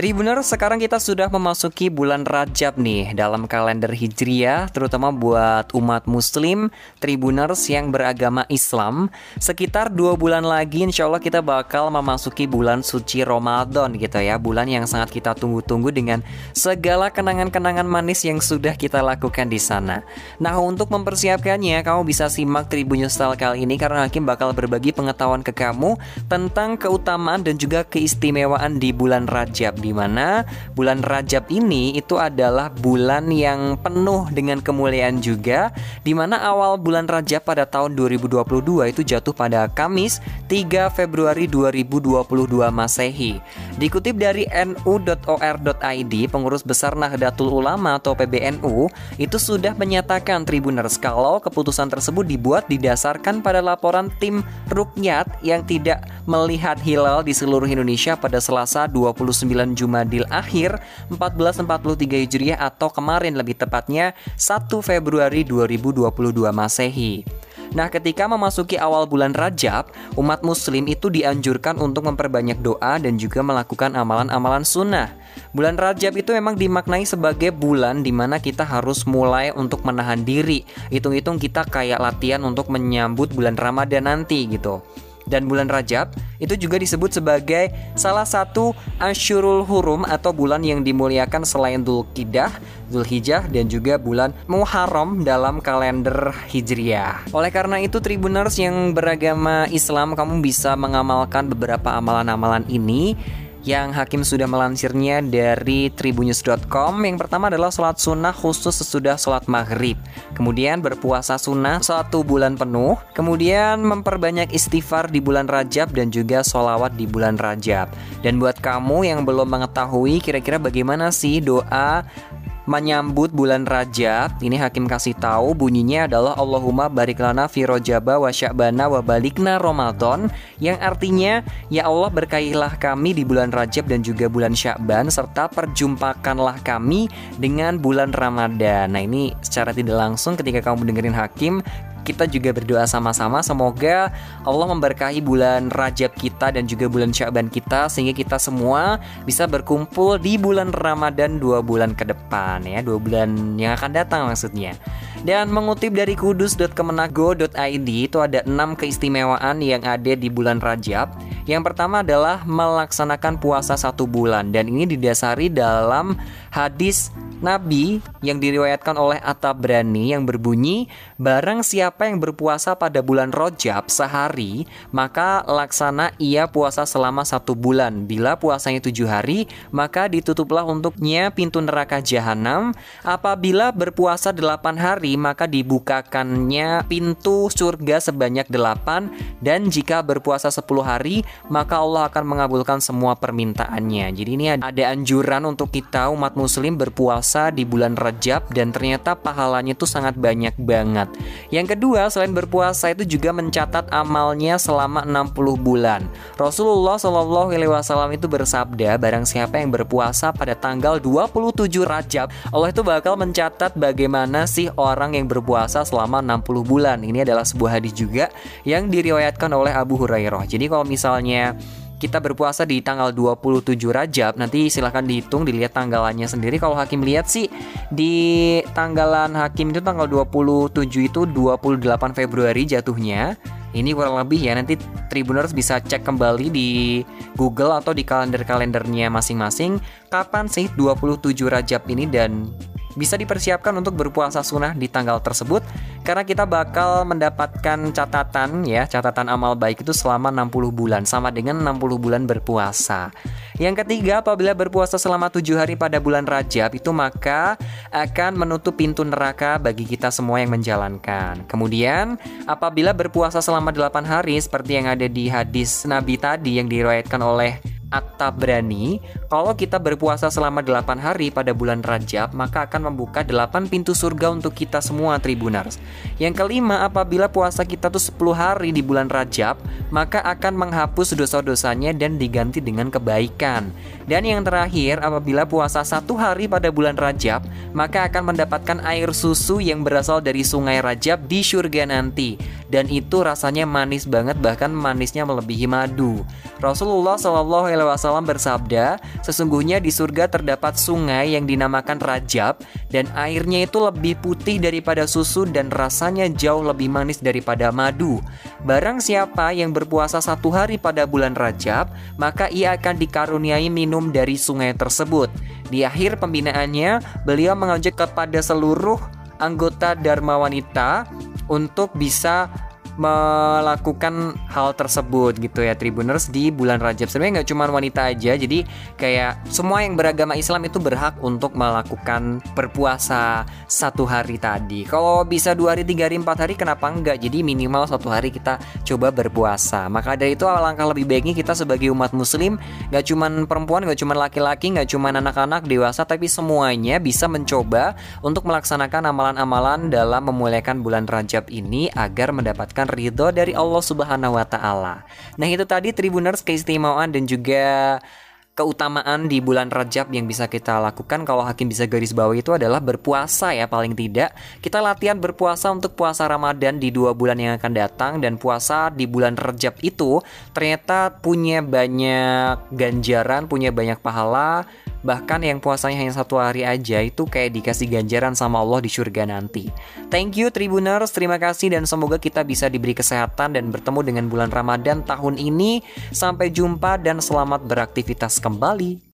Tribuner, sekarang kita sudah memasuki bulan Rajab nih dalam kalender Hijriah, terutama buat umat Muslim, Tribuners yang beragama Islam. Sekitar dua bulan lagi, insya Allah kita bakal memasuki bulan suci Ramadan gitu ya, bulan yang sangat kita tunggu-tunggu dengan segala kenangan-kenangan manis yang sudah kita lakukan di sana. Nah, untuk mempersiapkannya, kamu bisa simak Tribun Style kali ini karena Hakim bakal berbagi pengetahuan ke kamu tentang keutamaan dan juga keistimewaan di bulan Rajab di mana bulan Rajab ini itu adalah bulan yang penuh dengan kemuliaan juga di mana awal bulan Rajab pada tahun 2022 itu jatuh pada Kamis 3 Februari 2022 Masehi. Dikutip dari nu.or.id, pengurus besar Nahdlatul Ulama atau PBNU itu sudah menyatakan Tribuners kalau keputusan tersebut dibuat didasarkan pada laporan tim Rukyat yang tidak melihat hilal di seluruh Indonesia pada Selasa 29 Jumadil Akhir 1443 Hijriah atau kemarin lebih tepatnya 1 Februari 2022 Masehi. Nah, ketika memasuki awal bulan Rajab, umat Muslim itu dianjurkan untuk memperbanyak doa dan juga melakukan amalan-amalan sunnah. Bulan Rajab itu memang dimaknai sebagai bulan di mana kita harus mulai untuk menahan diri. Hitung-hitung kita kayak latihan untuk menyambut bulan Ramadan nanti gitu. Dan bulan Rajab itu juga disebut sebagai salah satu Ashurul Hurum atau bulan yang dimuliakan selain Dzulqidah, Dzulhijjah dan juga bulan Muharram dalam kalender Hijriah. Oleh karena itu Tribuners yang beragama Islam kamu bisa mengamalkan beberapa amalan-amalan ini yang Hakim sudah melansirnya dari tribunnews.com. Yang pertama adalah sholat sunnah khusus sesudah sholat maghrib. Kemudian berpuasa sunnah satu bulan penuh. Kemudian memperbanyak istighfar di bulan Rajab dan juga sholawat di bulan Rajab. Dan buat kamu yang belum mengetahui kira-kira bagaimana sih doa menyambut bulan Rajab, ini Hakim kasih tahu bunyinya adalah Allahumma barik lana fi rojaba wa sya'bana wa balikna Ramadan yang artinya ya Allah berkailah kami di bulan Rajab dan juga bulan Sya'ban serta perjumpakanlah kami dengan bulan Ramadan. Nah, ini secara tidak langsung ketika kamu dengerin Hakim kita juga berdoa sama-sama. Semoga Allah memberkahi bulan Rajab kita dan juga bulan Syaban kita sehingga kita semua bisa berkumpul di bulan Ramadan dua bulan ke depan ya. Dua bulan yang akan datang maksudnya. Dan mengutip dari kudus.kemenago.id itu ada enam keistimewaan yang ada di bulan Rajab yang pertama adalah melaksanakan puasa satu bulan dan ini didasari dalam hadis Nabi yang diriwayatkan oleh At-Tabrani yang berbunyi, barang siapa yang berpuasa pada bulan Rojab sehari, maka laksana ia puasa selama satu bulan. Bila puasanya tujuh hari, maka ditutuplah untuknya pintu neraka jahanam. Apabila berpuasa delapan hari, maka dibukakannya pintu surga sebanyak delapan. Dan jika berpuasa sepuluh hari, maka Allah akan mengabulkan semua permintaannya. Jadi ini ada anjuran untuk kita umat muslim berpuasa puasa di bulan Rajab dan ternyata pahalanya itu sangat banyak banget. Yang kedua, selain berpuasa itu juga mencatat amalnya selama 60 bulan. Rasulullah Shallallahu alaihi wasallam itu bersabda, barang siapa yang berpuasa pada tanggal 27 Rajab, Allah itu bakal mencatat bagaimana sih orang yang berpuasa selama 60 bulan. Ini adalah sebuah hadis juga yang diriwayatkan oleh Abu Hurairah. Jadi kalau misalnya kita berpuasa di tanggal 27 Rajab. Nanti silahkan dihitung dilihat tanggalannya sendiri. Kalau hakim lihat sih di tanggalan hakim itu tanggal 27 itu 28 Februari jatuhnya. Ini kurang lebih ya nanti Tribuners bisa cek kembali di Google atau di kalender-kalendernya masing-masing kapan sih 27 Rajab ini dan bisa dipersiapkan untuk berpuasa sunnah di tanggal tersebut karena kita bakal mendapatkan catatan ya, catatan amal baik itu selama 60 bulan sama dengan 60 bulan berpuasa. Yang ketiga, apabila berpuasa selama tujuh hari pada bulan Rajab itu maka akan menutup pintu neraka bagi kita semua yang menjalankan. Kemudian, apabila berpuasa selama 8 hari seperti yang ada di hadis Nabi tadi yang diriwayatkan oleh At-Tabrani, kalau kita berpuasa selama 8 hari pada bulan Rajab, maka akan membuka 8 pintu surga untuk kita semua tribunars. Yang kelima, apabila puasa kita tuh 10 hari di bulan Rajab, maka akan menghapus dosa-dosanya dan diganti dengan kebaikan. Dan yang terakhir, apabila puasa satu hari pada bulan Rajab, maka akan mendapatkan air susu yang berasal dari sungai Rajab di surga nanti. Dan itu rasanya manis banget, bahkan manisnya melebihi madu. Rasulullah Wasallam bersabda, Sesungguhnya di surga terdapat sungai yang dinamakan Rajab dan airnya itu lebih putih daripada susu dan rasanya jauh lebih manis daripada madu. Barang siapa yang berpuasa satu hari pada bulan Rajab, maka ia akan dikaruniai minum dari sungai tersebut. Di akhir pembinaannya, beliau mengajak kepada seluruh anggota Dharma Wanita untuk bisa melakukan hal tersebut gitu ya Tribuners di bulan Rajab. Sebenarnya nggak cuma wanita aja jadi kayak semua yang beragama Islam itu berhak untuk melakukan berpuasa satu hari tadi. Kalau bisa dua hari tiga hari empat hari kenapa enggak jadi minimal satu hari kita coba berpuasa. Maka dari itu alangkah lebih baiknya kita sebagai umat muslim nggak cuma perempuan nggak cuma laki-laki nggak cuma anak-anak dewasa tapi semuanya bisa mencoba untuk melaksanakan amalan-amalan dalam memuliakan bulan Rajab ini agar mendapatkan ridho dari Allah Subhanahu wa taala. Nah, itu tadi Tribuners keistimewaan dan juga keutamaan di bulan Rajab yang bisa kita lakukan kalau hakim bisa garis bawah itu adalah berpuasa ya paling tidak kita latihan berpuasa untuk puasa Ramadan di dua bulan yang akan datang dan puasa di bulan Rajab itu ternyata punya banyak ganjaran punya banyak pahala Bahkan yang puasanya hanya satu hari aja itu kayak dikasih ganjaran sama Allah di surga nanti. Thank you Tribuners, terima kasih dan semoga kita bisa diberi kesehatan dan bertemu dengan bulan Ramadan tahun ini. Sampai jumpa dan selamat beraktivitas kembali.